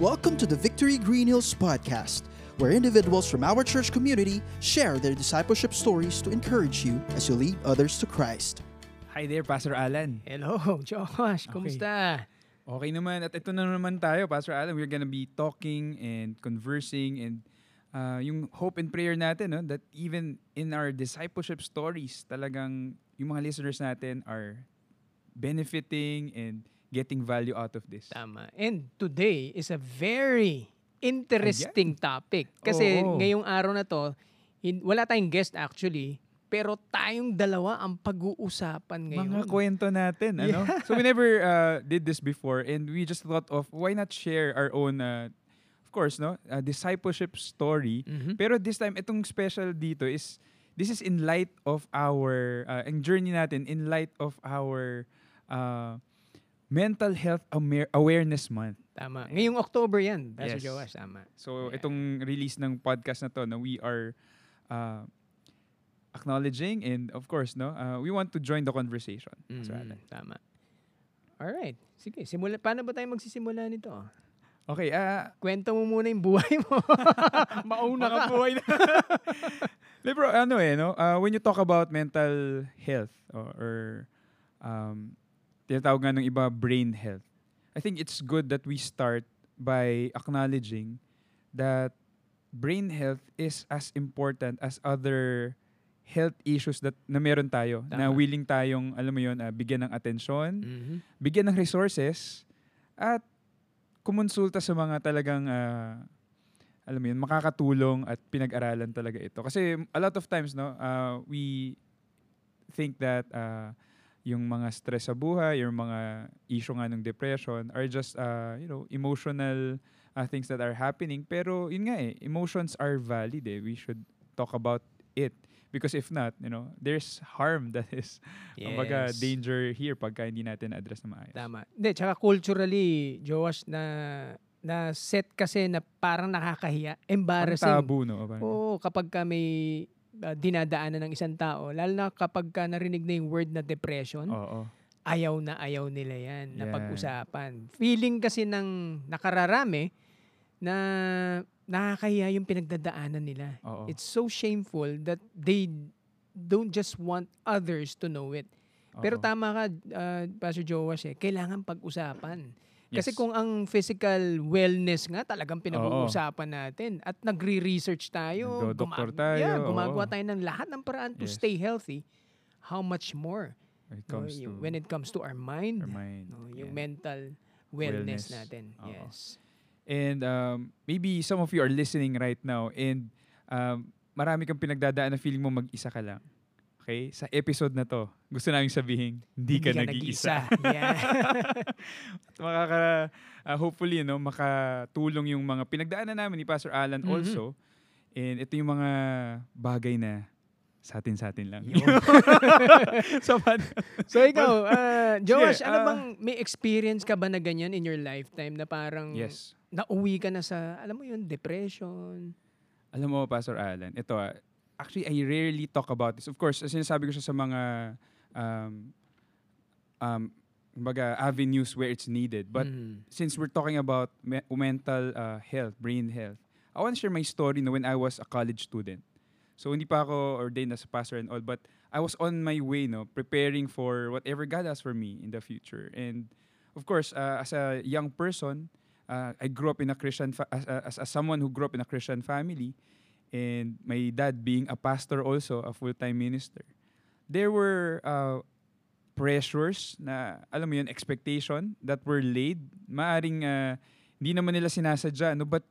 Welcome to the Victory Green Hills podcast, where individuals from our church community share their discipleship stories to encourage you as you lead others to Christ. Hi there, Pastor Alan. Hello, Josh. Kumusta? Okay naman. At ito na naman tayo, Pastor Alan. We're gonna be talking and conversing and uh, yung hope and prayer natin, no? that even in our discipleship stories, talagang yung mga listeners natin are benefiting and getting value out of this. Tama. And today is a very interesting topic. Kasi Oo. ngayong araw na to, wala tayong guest actually, pero tayong dalawa ang pag-uusapan ngayon. Mga kwento natin, ano? So we never uh, did this before and we just thought of why not share our own, uh, of course, no? Uh, discipleship story. Mhm. Pero this time, itong special dito is, this is in light of our, uh, ang journey natin, in light of our uh, Mental Health Amer- Awareness Month. Tama. Ngayong October yan, Pastor Yes. Josh. Tama. So, Yeah. itong release ng podcast na to, na we are uh, acknowledging and of course, no, uh, we want to join the conversation. So, Mhm. Tama. Alright. Sige, simula. Paano ba tayo magsisimula nito? okay, ah, Kwento mo muna yung buhay mo. Mauna ka. buhay na. Di bro, ano eh, no? Uh, when you talk about mental health or, or um, tinatawag nga ng iba brain health, I think it's good that we start by acknowledging that brain health is as important as other health issues that na meron tayo na Tama. willing tayong alam mo yon bigyan ng atensyon Mhm. bigyan ng resources at kumonsulta sa mga talagang ah, alam mo yun, makakatulong at pinag-aralan talaga ito. Kasi a lot of times, no, ah, we think that ah, yung mga stress sa buhay, yung mga issue nga ng depression are just, ah, you know, emotional ah, things that are happening. Pero yun nga eh, emotions are valid eh. We should talk about it. Because if not, you know, there's harm that is Kumbaga, Yes. danger here pagka hindi natin address na maayos. Tama. Hindi, tsaka culturally, Josh, na na set kasi na parang nakakahiya, embarrassing. tabu, no? Parang, Oo, kapag ka may uh, dinadaanan ng isang tao, lalo na kapag ka narinig na yung word na depression, Oo. ayaw na ayaw nila yan na Yan. pag-usapan. Feeling kasi ng nakararami na nakakahiya yung pinagdadaanan nila. Oo. It's so shameful that they don't just want others to know it. Pero Oo. tama ka, uh, Pastor Joash, eh, kailangan pag-usapan. Kasi kung ang physical wellness nga talagang pinag-uusapan natin at nagre-research tayo, gumag- tayo, yeah, gumagawa oo. tayo ng lahat ng paraan to Yes. stay healthy, how much more When it no, comes yung- to when it comes to our mind, our mind. no, yung yeah. mental wellness, Wellness. natin. Oo. Yes. And um, maybe some of you are listening right now and um, marami kang pinagdadaan na feeling mo mag-isa ka lang. Okay? Sa episode na to, gusto namin sabihin, hindi, ka, nag-iisa. yeah. At makaka, ah, hopefully, no, makatulong yung mga pinagdaanan namin ni Pastor Alan Mhm. also. And ito yung mga bagay na sa atin sa atin lang. So, man, so ikaw, uh, Josh, Sige, ano ah, bang may experience ka ba na ganyan in your lifetime na parang yes. nauwi ka na sa, alam mo yun, depression? Alam mo, Pastor Alan, ito ah, actually, I rarely talk about this. Of course, sinasabi ko siya sa mga um, um, kumbaga, avenues where it's needed. But Mhm. since we're talking about me- mental uh, health, brain health, I want to share my story no, when I was a college student. So, hindi pa ako ordained as a pastor and all, but I was on my way, no, preparing for whatever God has for me in the future. And of course, uh, as a young person, uh, I grew up in a Christian, fa- as, as, as someone who grew up in a Christian family, and my dad being a pastor also, a full-time minister. There were uh, pressures na, alam mo yun, expectation that were laid. Maaring uh, hindi naman nila sinasadya, no? but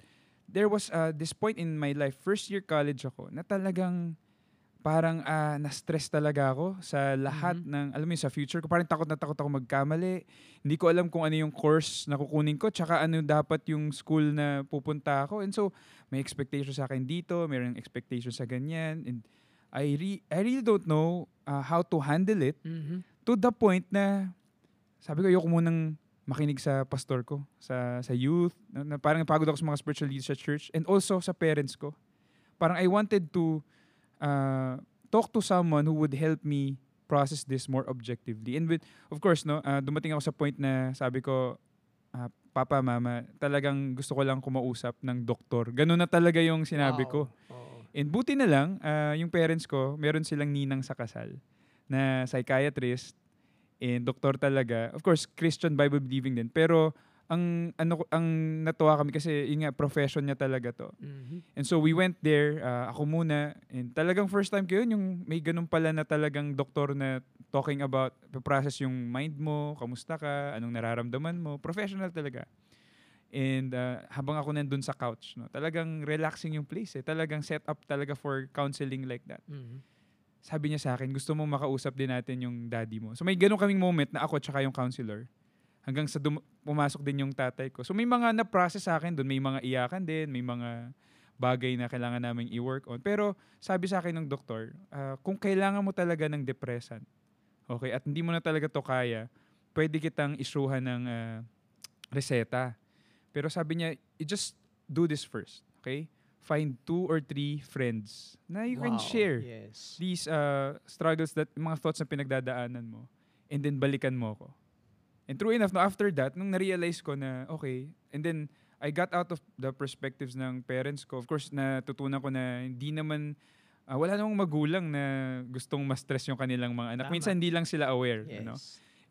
there was uh, this point in my life, first year college ako, na talagang parang ah, na-stress talaga ako sa lahat Mhm. ng, alam mo yun, sa future ko. Parang takot na takot ako magkamali. Hindi ko alam kung ano yung course na kukunin ko, tsaka ano dapat yung school na pupunta ako. And so, may expectation sa akin dito, mayroong expectation sa ganyan. And I, re- I really don't know uh, how to handle it Mhm. to the point na sabi ko ayoko munang makinig sa pastor ko, sa sa youth, na, na parang napagod ako sa mga spiritual leaders sa church and also sa parents ko. Parang I wanted to uh, talk to someone who would help me process this more objectively. And with, of course, no, uh, dumating ako sa point na sabi ko, ah, papa, mama, talagang gusto ko lang kumausap ng doktor. Ganun na talaga yung sinabi Wow. ko. Oo. And buti na lang, ah, yung parents ko, meron silang ninang sa kasal na psychiatrist and doktor talaga. Of course, Christian Bible believing din. Pero ang ano ang natuwa kami kasi yun nga profession niya talaga to. Mhm. And so we went there, ah, ako muna, and talagang first time ko yun, yung may ganun pala na talagang doktor na talking about, process yung mind mo, kamusta ka, anong nararamdaman mo, professional talaga. And ah, habang ako nandun sa couch, no, talagang relaxing yung place eh. Talagang set up talaga for counseling like that. Mhm. Sabi niya sa akin, gusto mo makausap din natin yung daddy mo. So may ganun kaming moment na ako tsaka yung counselor. Hanggang sa dum- pumasok din yung tatay ko. So may mga na-process sa akin doon. May mga iyakan din, may mga bagay na kailangan naming i-work on. Pero sabi sa akin ng doktor, ah, kung kailangan mo talaga ng depressant, okay, at hindi mo na talaga to kaya, pwede kitang isuhan ng ah, reseta. Pero sabi niya, you just do this first, okay? Find two or three friends na you can Wow. share Yes. these uh, struggles that mga thoughts na pinagdadaanan mo and then balikan mo ko. And true enough, no, after that, nung na-realize ko na, okay, and then I got out of the perspectives ng parents ko. Of course, natutunan ko na hindi naman, ah, wala namang magulang na gustong ma-stress yung kanilang mga anak. Tama. Minsan hindi lang sila aware. Yes. Ano?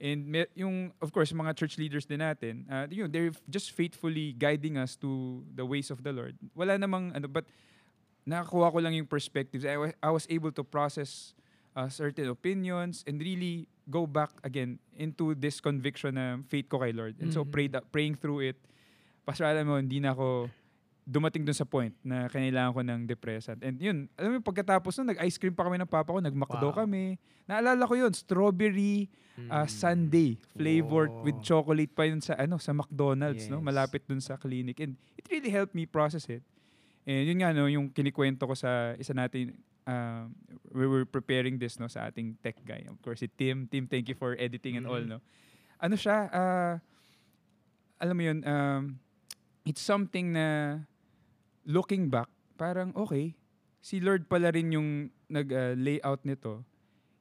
And me- yung, of course, mga church leaders din natin, uh, yun, they're just faithfully guiding us to the ways of the Lord. Wala namang, ano, but nakakuha ko lang yung perspectives. I was, I was able to process uh, certain opinions and really go back again into this conviction na faith ko kay Lord. And so Mhm. prayed, praying through it. Pastor, alam mo, hindi na ako dumating dun sa point na kailangan ko ng depressant. And yun, alam mo, pagkatapos nun, nag-ice cream pa kami ng papa ko, nag-McDo Wow. kami. Naalala ko yun, strawberry uh, Mm. sundae flavored with Oh. chocolate pa yun sa ano sa McDonald's no Yes. malapit dun sa clinic and it really helped me process it and yun nga no yung kinikwento ko sa isa natin uh, we were preparing this no sa ating tech guy. Of course si Tim. Tim thank you for editing and all Mhm. no. Ano siya uh, alam mo yun um, it's something na looking back parang okay si Lord pala rin yung nag-layout nito.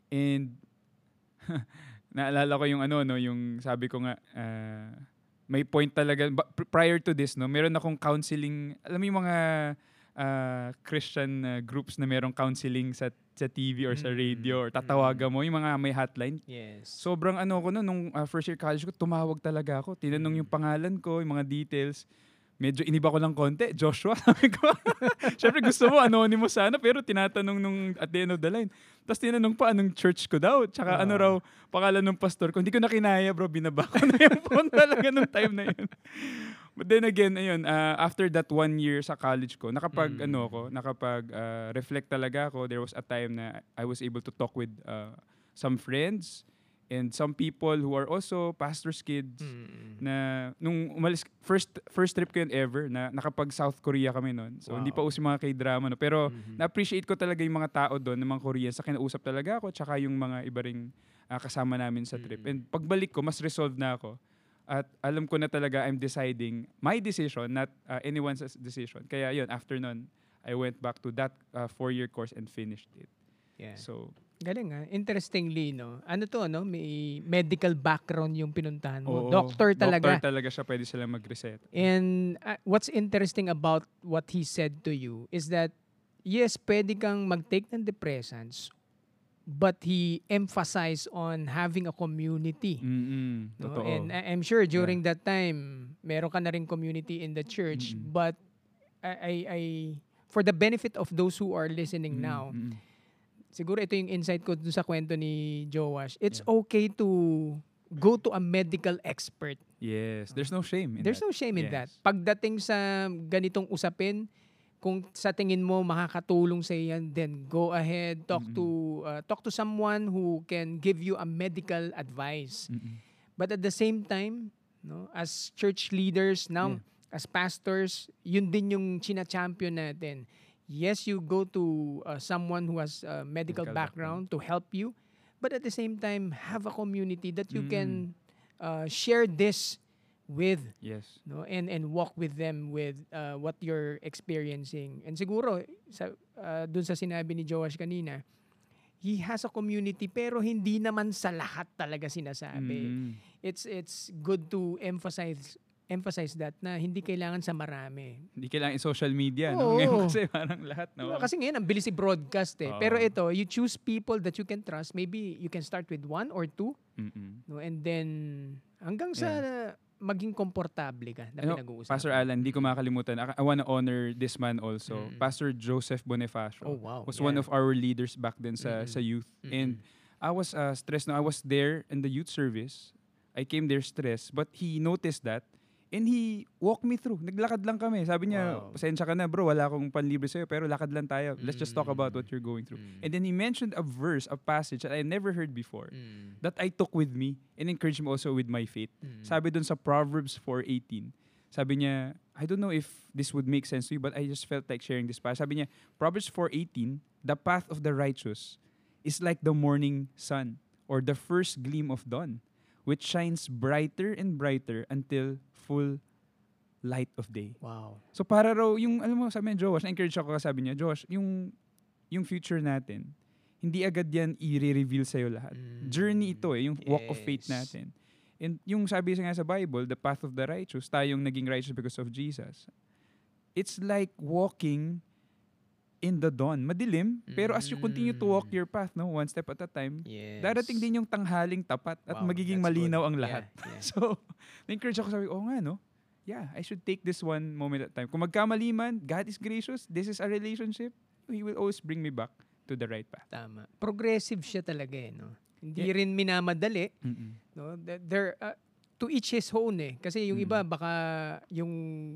And naalala ko yung ano no yung sabi ko nga ah, may point talaga prior to this no meron akong counseling alam mo yung mga ah, Christian ah, groups na merong counseling sa sa TV or sa Mm, radio or tatawagan mo yung mga may hotline? Yes. sobrang ano ko no nung ah, first year college ko tumawag talaga ako. Tinanong yung pangalan ko yung mga details. Medyo iniba ko lang konti Joshua. Sabi ko syempre gusto mo anonymous sana. Pero tinatanong nung at the end of the line. Tapos tinanong pa anong church ko daw? Tsaka ano Ah. raw pangalan ng pastor ko. Hindi ko na kinaya bro. Binaba ko na yung phone talaga nung time na yun but then again ayun ah, after that one year sa college ko nakapag Mm. ano ko nakapag ah, reflect talaga ako there was a time na I was able to talk with ah, some friends and some people who are also pastors' kids Mm. na nung umalis first first trip ko yun ever na nakapag South Korea kami noon. So hindi pa Wow. uso mga K-drama no pero Mhm. na-appreciate ko talaga yung mga tao doon, ng mga Korean sa kinausap talaga ako tsaka yung mga iba ring ah, kasama namin sa trip. Mm. And pagbalik ko mas resolved na ako. At alam ko na talaga I'm deciding my decision not ah, anyone's decision. Kaya yun after nun I went back to that ah, four-year course and finished it. Yeah. So Galing ah. Interestingly, no? Ano to, no? May medical background yung pinuntahan mo. oo, Doctor talaga. Doctor talaga siya pwede sila mag-reset. And uh, what's interesting about what he said to you is that, yes, pwede kang mag-take ng depressants, but he emphasized on having a community. Mm-mm, no? totoo. And I- I'm sure during that time, meron ka na rin community in the church, Mm-mm. but I, I, I, for the benefit of those who are listening Mm, now, siguro ito yung insight ko dun sa kwento ni Joash. It's Yeah. okay to go to a medical expert. Yes, there's no shame in There's that. no shame in that. Yes. Pagdating sa ganitong usapin, kung sa tingin mo makakatulong sa yan, then go ahead, talk Mm-mm. to uh, talk to someone who can give you a medical advice. Mm-mm. But at the same time, no, as church leaders now, as pastors, yun din yung china-champion natin. Yes, you go to uh, someone who has a medical, Medical background, to help you, but at the same time, have a community that you Mm. can uh, share this with Yes. no and and walk with them with uh, what you're experiencing and siguro sa uh, dun sa sinabi ni Joash kanina he has a community pero hindi naman sa lahat talaga sinasabi Mm. it's it's good to emphasize emphasize that na hindi kailangan sa marami. Hindi kailangan in social media. Oo. No? Ngayon kasi parang lahat. No? Kasi ngayon, ang bilis i-broadcast eh. Oo. Pero ito, you choose people that you can trust. Maybe you can start with one or two. Mm-mm. No? And then, hanggang sa maging komportable ka na Ano, pinag-uusapan. Pastor Alan, hindi ko makalimutan. I, want to honor this man also. Mm. Pastor Joseph Bonifacio. Oh, wow. was Yeah. one of our leaders back then sa Mm-mm. sa youth. Mm-mm. And I was uh, stressed. No, I was there in the youth service. I came there stressed, but he noticed that and he walked me through. Naglakad lang kami. Sabi niya, Wow. pasensya ka na bro, wala akong panlibre sa'yo, pero lakad lang tayo. Let's just talk about Mm. what you're going through. Mm. And then he mentioned a verse, a passage that I never heard before Mm. that I took with me and encouraged me also with my faith. Mm. Sabi dun sa Proverbs 4.18, sabi niya, I don't know if this would make sense to you, but I just felt like sharing this passage. Sabi niya, Proverbs 4.18, the path of the righteous is like the morning sun or the first gleam of dawn, which shines brighter and brighter until full light of day. Wow. So para raw, yung, alam mo, sabi niya, Josh, na-encourage ako, sabi niya, Josh, yung, yung future natin, hindi agad yan i-reveal sa'yo lahat. Mm. Journey ito eh, yung walk of faith natin. And yung sabi sa nga sa Bible, the path of the righteous, tayong naging righteous because of Jesus. It's like walking in the dawn. Madilim, pero as you continue to walk Mm. your path, no, one step at a time, Yes. darating din yung tanghaling tapat at Wow, magiging malinaw good. ang Yeah, lahat. yeah. So, na-encourage ako sabi, oh nga no, yeah, I should take this one moment at a time. Kung magkamali man, God is gracious, this is a relationship, He will always bring me back to the right path. Tama. Progressive siya talaga eh, no? Hindi Yeah. rin minamadali, Mm-mm. no? Th- There uh, to each his own eh. Kasi yung Mm. iba baka yung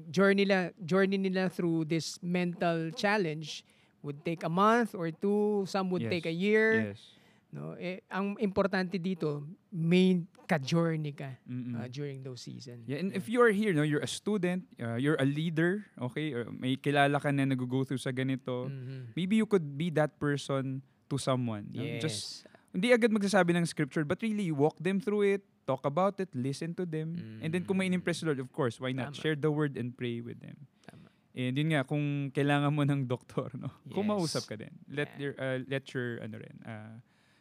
journey nila journey nila through this mental challenge would take a month or two, some would Yes. take a year, Yes. no? Eh, ang importante dito, may ka-journey ka uh, during those seasons. Yeah, and if you are here, no, you're a student, uh, you're a leader, okay, or may kilala ka na nag-go through sa ganito, Mhm. maybe you could be that person to someone. no? Yes. Just hindi agad magsasabi ng scripture, but really walk them through it, talk about it, listen to them, and then kung may in-impress Lord, of course, why not Tama. share the word and pray with them. Tama. And yun nga, kung kailangan mo ng doktor, no, kung Yes. mausap ka din, let Yeah. your uh, let your ano rin, uh,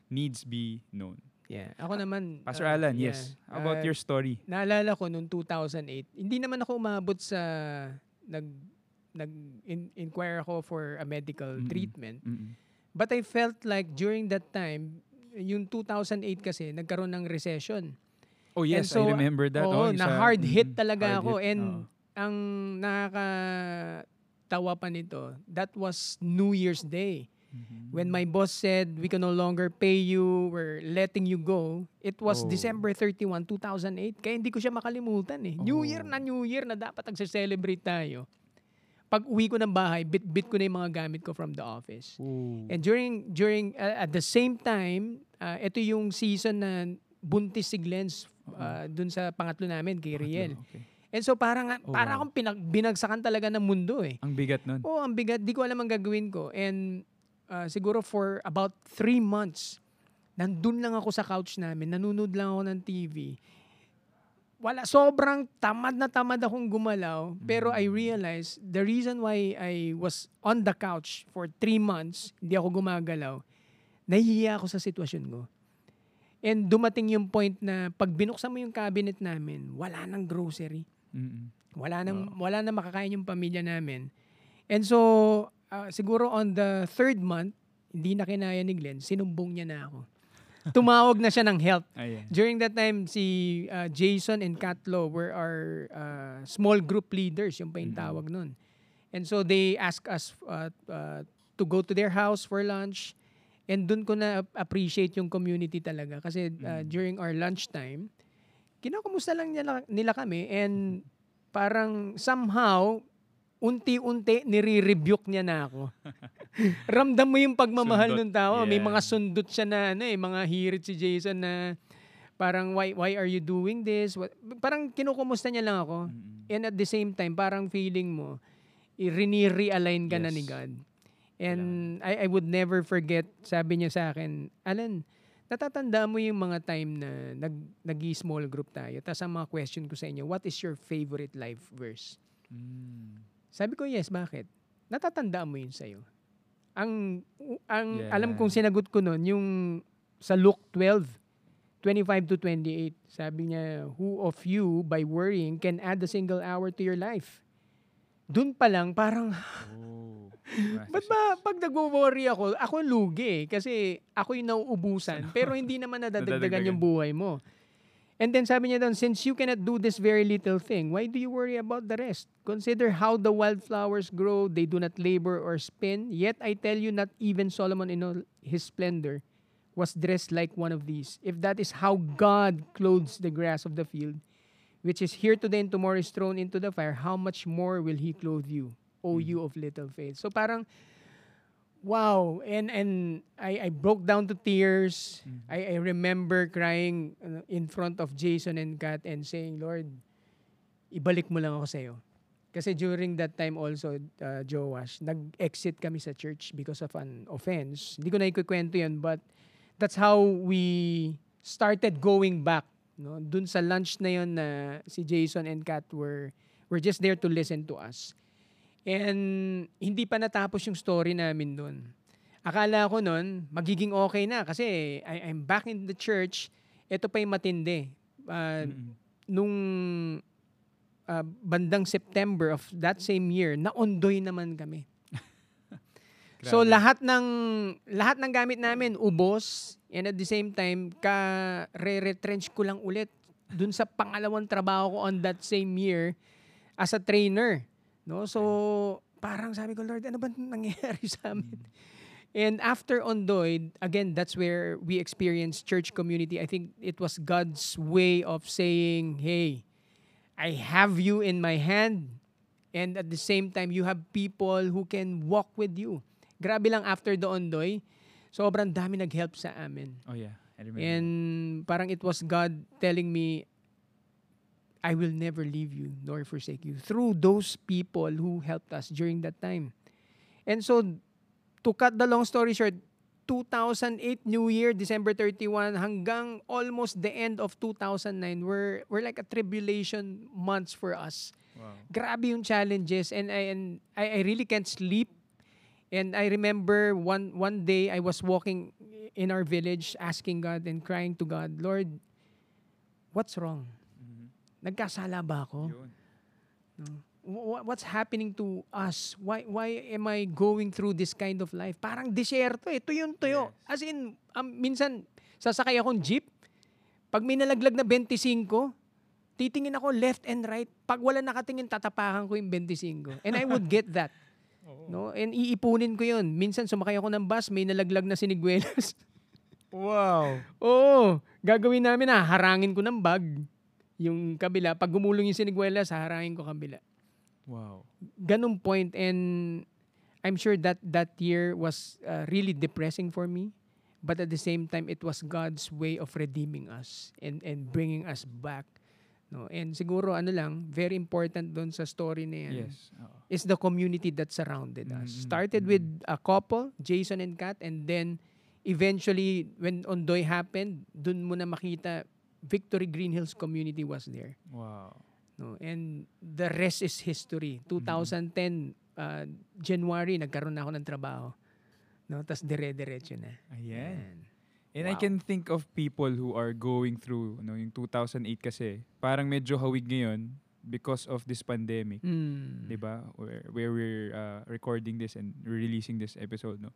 needs be known. Yeah. Ako naman Pastor uh, Alan, yeah. yes. How about Uh, your story? Naalala ko noong 2008, hindi naman ako umabot sa nag nag in, inquire ako for a medical Mm-mm. treatment. Mm-mm. But I felt like during that time, yung 2008 kasi nagkaroon ng recession. Oh yes, so, I remember that. Oo, yung na sa- hard hit mm, talaga hard ako hit, and oo. ang nakakatawa pa nito, that was New Year's Day. Mhm. When my boss said, we can no longer pay you, we're letting you go, it was Oh. December 31, 2008. Kaya hindi ko siya makalimutan eh. New Oh. Year na New Year na dapat nagse-celebrate tayo. Pag uwi ko ng bahay, bit-bit ko na yung mga gamit ko from the office. Ooh. And during, during uh, at the same time, uh, ito yung season na buntis si Glens uh, dun sa pangatlo namin, kay Riel. Okay. And so parang, Oh, parang wow. akong pinag, binagsakan talaga ng mundo eh. Ang bigat nun. Oo, ang bigat. Di ko alam ang gagawin ko. And uh, siguro for about three months, nandun lang ako sa couch namin, nanonood lang ako ng TV. Wala, sobrang tamad na tamad akong gumalaw. Pero I realized the reason why I was on the couch for three months, hindi ako gumagalaw, nahihiya ako sa sitwasyon ko. And dumating yung point na pag binuksan mo yung cabinet namin, wala nang grocery. Mm-mm. Wala nang wala nang makakain yung pamilya namin. And so ah, siguro on the third month, hindi na kinaya ni Glenn, sinumbong niya na ako. Tumawag na siya ng help. Ayan. During that time, si ah, Jason and Katlo were our ah, small group leaders, yung pa yung tawag nun. And so they asked us ah, ah, to go to their house for lunch. And doon ko na appreciate yung community talaga. Kasi ah, Mm. during our lunch time, kinakamusta lang nila, nila kami and parang somehow, unti-unti nire-rebuke niya na ako. Ramdam mo yung pagmamahal Sundot. ng tao. May Yeah. mga sundot siya na ano eh, mga hirit si Jason na parang why why are you doing this? What, parang kinukumusta niya lang ako. Mm-mm. And at the same time, parang feeling mo, i-realign ka na ni Yes. God. And I, I would never forget, sabi niya sa akin, Alan, natatanda mo yung mga time na nag, nag-small group tayo. Tapos ang mga question ko sa inyo, what is your favorite life verse? Mm. Sabi ko, yes, bakit? Natatanda mo yun sa'yo. Ang, ang Yeah. alam kong sinagot ko nun, yung sa Luke 12, 25 to 28. Sabi niya, who of you, by worrying, can add a single hour to your life? Doon pa lang, parang, Oh. Ba't ba, pag nag-worry ako, ako lugi eh. Kasi ako yung nauubusan. pero hindi naman Nadadagdagan. yung buhay mo. And then sabi niya doon, since you cannot do this very little thing, why do you worry about the rest? Consider how the wildflowers grow. They do not labor or spin. Yet I tell you, not even Solomon in all his splendor was dressed like one of these. If that is how God clothes the grass of the field, which is here today and tomorrow is thrown into the fire, how much more will He clothe you, O you of little faith? So parang, wow. And and I, I broke down to tears. I, I remember crying uh, in front of Jason and Kat and saying, Lord, ibalik mo lang ako sa'yo. Kasi during that time also, uh, Joash, nag-exit kami sa church because of an offense. Hindi ko na ikukwento yun, but that's how we started going back. No? Dun sa lunch na yun na si Jason and Kat were, were just there to listen to us. And hindi pa natapos yung story namin dun. Akala ko nun, magiging okay na kasi I, I'm back in the church. Ito pa yung matindi. Uh, nung uh, bandang September of that same year, naondoy naman kami. So lahat ng lahat ng gamit namin ubos and at the same time ka re-retrench ko lang ulit dun sa pangalawang trabaho ko on that same year as a trainer. No? So parang sabi ko, Lord, ano ba nangyayari sa amin? And after Ondoy, again, that's where we experienced church community. I think it was God's way of saying, hey, I have you in my hand. And at the same time, you have people who can walk with you. Grabe lang after the Ondoy, sobrang dami nag-help sa amin. Oh yeah, I remember. And parang it was God telling me, I will never leave you nor forsake you through those people who helped us during that time. And so, to cut the long story short, 2008 New Year, December 31, hanggang almost the end of 2009, were, were like a tribulation months for us. wow. Grabe yung challenges and I, and I, I really can't sleep. And I remember one one day I was walking in our village asking God and crying to God, Lord, what's wrong? Nagkasala ba ako? Yun. Wh- What's happening to us? Why why am I going through this kind of life? Parang disyerto eh. Tuyo tuyo. As in, um, minsan, sasakay akong jeep. Pag may nalaglag na 25, titingin ako left and right. Pag wala nakatingin, tatapakan ko yung 25. And I would get that. No? And iipunin ko yun. Minsan sumakay ako ng bus, may nalaglag na siniguelas. Wow. Oo. Gagawin namin na harangin ko ng bag yung kabila. Pag gumulong yung siniguelas, harangin ko kabila. Wow. ganung point and I'm sure that that year was uh, really depressing for me but at the same time it was God's way of redeeming us and and bringing us back no and siguro ano lang very important doon sa story na yan Yes. Is the community that surrounded us Mm, started mm. with a couple Jason and Kat and then eventually when Ondoy happened dun mo na makita Victory Green Hills community was there Wow. No? And the rest is history. 2010, uh, January, nagkaroon na ako ng trabaho. No? Tapos dire-diretso na. Ayan. And I Wow. can think of people who are going through, no, yung 2008 kasi, parang medyo hawig ngayon because of this pandemic. Mm. 'di ba? Where, where we're uh, recording this and releasing this episode, no.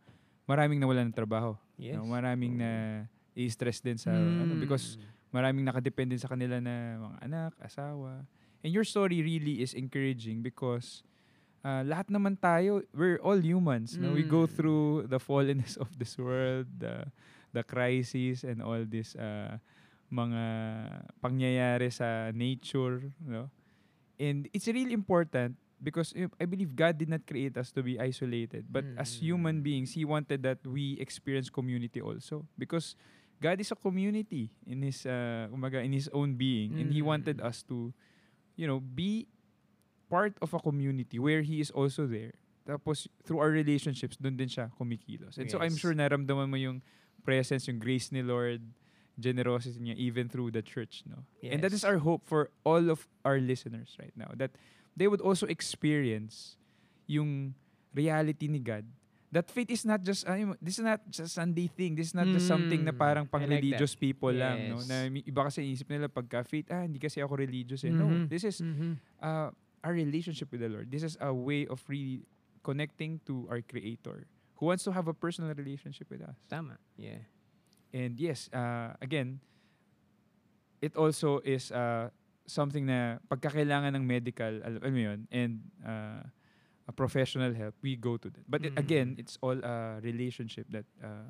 Maraming nawalan ng trabaho. Yes. No? Maraming na i-stress din sa Mm. ano because maraming nakadepende sa kanila na mga anak, asawa. And your story really is encouraging because uh, lahat naman tayo, we're all humans. No? We go Mm. through the fallenness of this world, the the crisis and all this uh, mga pangyayari sa nature, no? And it's really important because I believe God did not create us to be isolated, but as Mm. human beings, He wanted that we experience community also because God is a community in His, uh, umaga, in His own being, and He wanted Mm. us to, you know, be part of a community where He is also there. Tapos, through our relationships, doon din siya kumikilos. And so, I'm Yes. sure naramdaman mo yung presence, yung grace ni Lord, generosity niya, even through the church, no? And that is Yes. our hope for all of our listeners right now, that they would also experience yung reality ni God that faith is not just ano, this is not just Sunday thing. This is not just something na Mm, parang pang I like religious that. people lang, no? Yes. Na iba kasi isip nila pagka faith, ah, hindi kasi ako religious eh. No, Mhm. this is Mhm. uh, our relationship with the Lord. This is a way of really connecting to our Creator who wants to have a personal relationship with us. Tama. Yeah. And yes, uh, again, it also is uh, something na pagkakailangan ng medical, al- alam mo yun, and uh, a professional help, we go to that. But it- again, Mm. it's all a relationship that uh,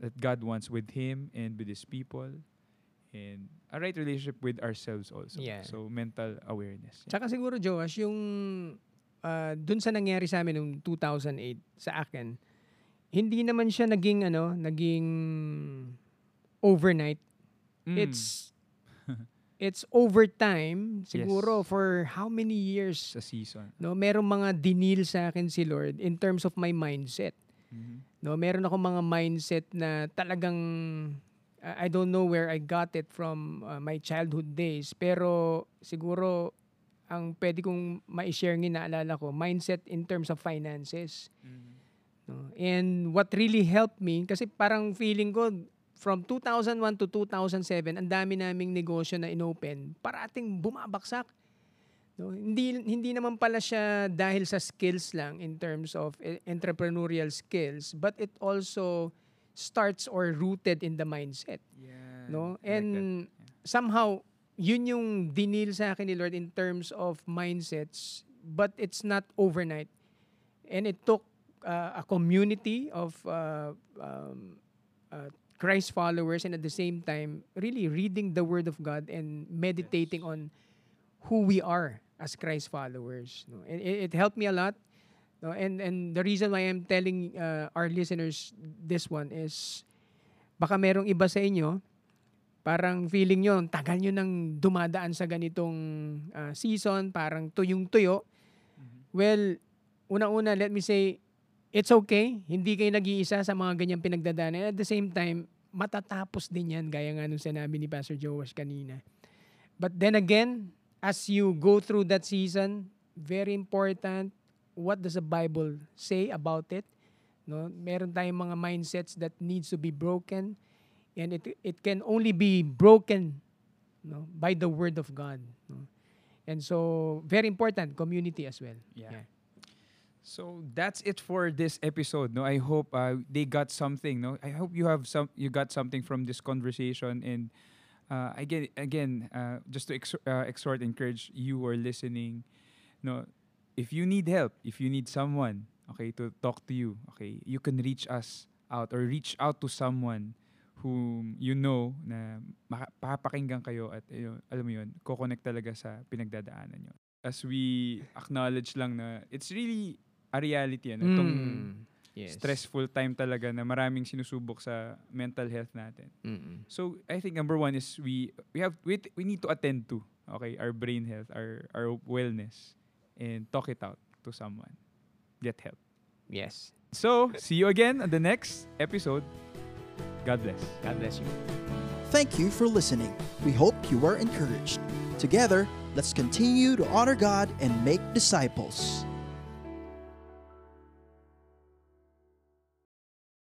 that God wants with Him and with His people, and a right relationship with ourselves also. Yeah. So mental awareness. Tsaka siguro, Joash, yung ah, dun sa nangyari sa amin noong 2008 sa akin, hindi naman siya naging ano, naging overnight. Mm. It's it's over time, siguro Yes. for how many years, sa season. no, merong mga dinil sa akin si Lord in terms of my mindset. Mhm. No, meron ako mga mindset na talagang uh, I don't know where I got it from uh, my childhood days, pero siguro ang pwede kong ma-share ng naalala ko, mindset in terms of finances. No? And what really helped me, kasi parang feeling ko, from 2001 to 2007, ang dami naming negosyo na inopen, parating bumabaksak. No? Hindi, hindi naman pala siya dahil sa skills lang in terms of eh, entrepreneurial skills, but it also starts or rooted in the mindset. Yeah. No? I like And that. somehow, yun yung dinil sa akin ni Lord in terms of mindsets, but it's not overnight. And it took uh, a community of uh, um, uh, Christ followers and at the same time, really reading the Word of God and meditating on who we are as Christ followers. No? And it, it helped me a lot. No? And, and the reason why I'm telling uh, our listeners this one is baka merong iba sa inyo parang feeling nyo, tagal nyo nang dumadaan sa ganitong ah, season, parang tuyong-tuyo. Well, una-una, let me say, it's okay. Hindi kayo nag-iisa sa mga ganyang pinagdadaanan. At the same time, matatapos din yan, gaya nga nung sinabi ni Pastor Joash kanina. But then again, as you go through that season, very important, what does the Bible say about it? No, meron tayong mga mindsets that needs to be broken and it it can only be broken no by the word of God no? and so very important community as well Yeah. So that's it for this episode. No, I hope uh, they got something. No, I hope you have some. You got something from this conversation. And uh, again, again, uh, just to ex- uh, exhort, encourage you who are listening. No, if you need help, if you need someone, okay, to talk to you, okay, you can reach us out or reach out to someone whom you know na makapakinggan kayo at you know, alam mo yun, ko-connect talaga sa pinagdadaanan nyo. As we acknowledge lang na it's really a reality ano, itong Mm. yes stressful time talaga na maraming sinusubok sa mental health natin. Mm-mm. So I think number one is we we have we, we need to attend to okay our brain health, our our wellness, and talk it out to someone. Get help. yes So see you again on the next episode. God bless. God bless you Thank you for listening. We hope you were encouraged. Together, let's continue to honor God and make disciples.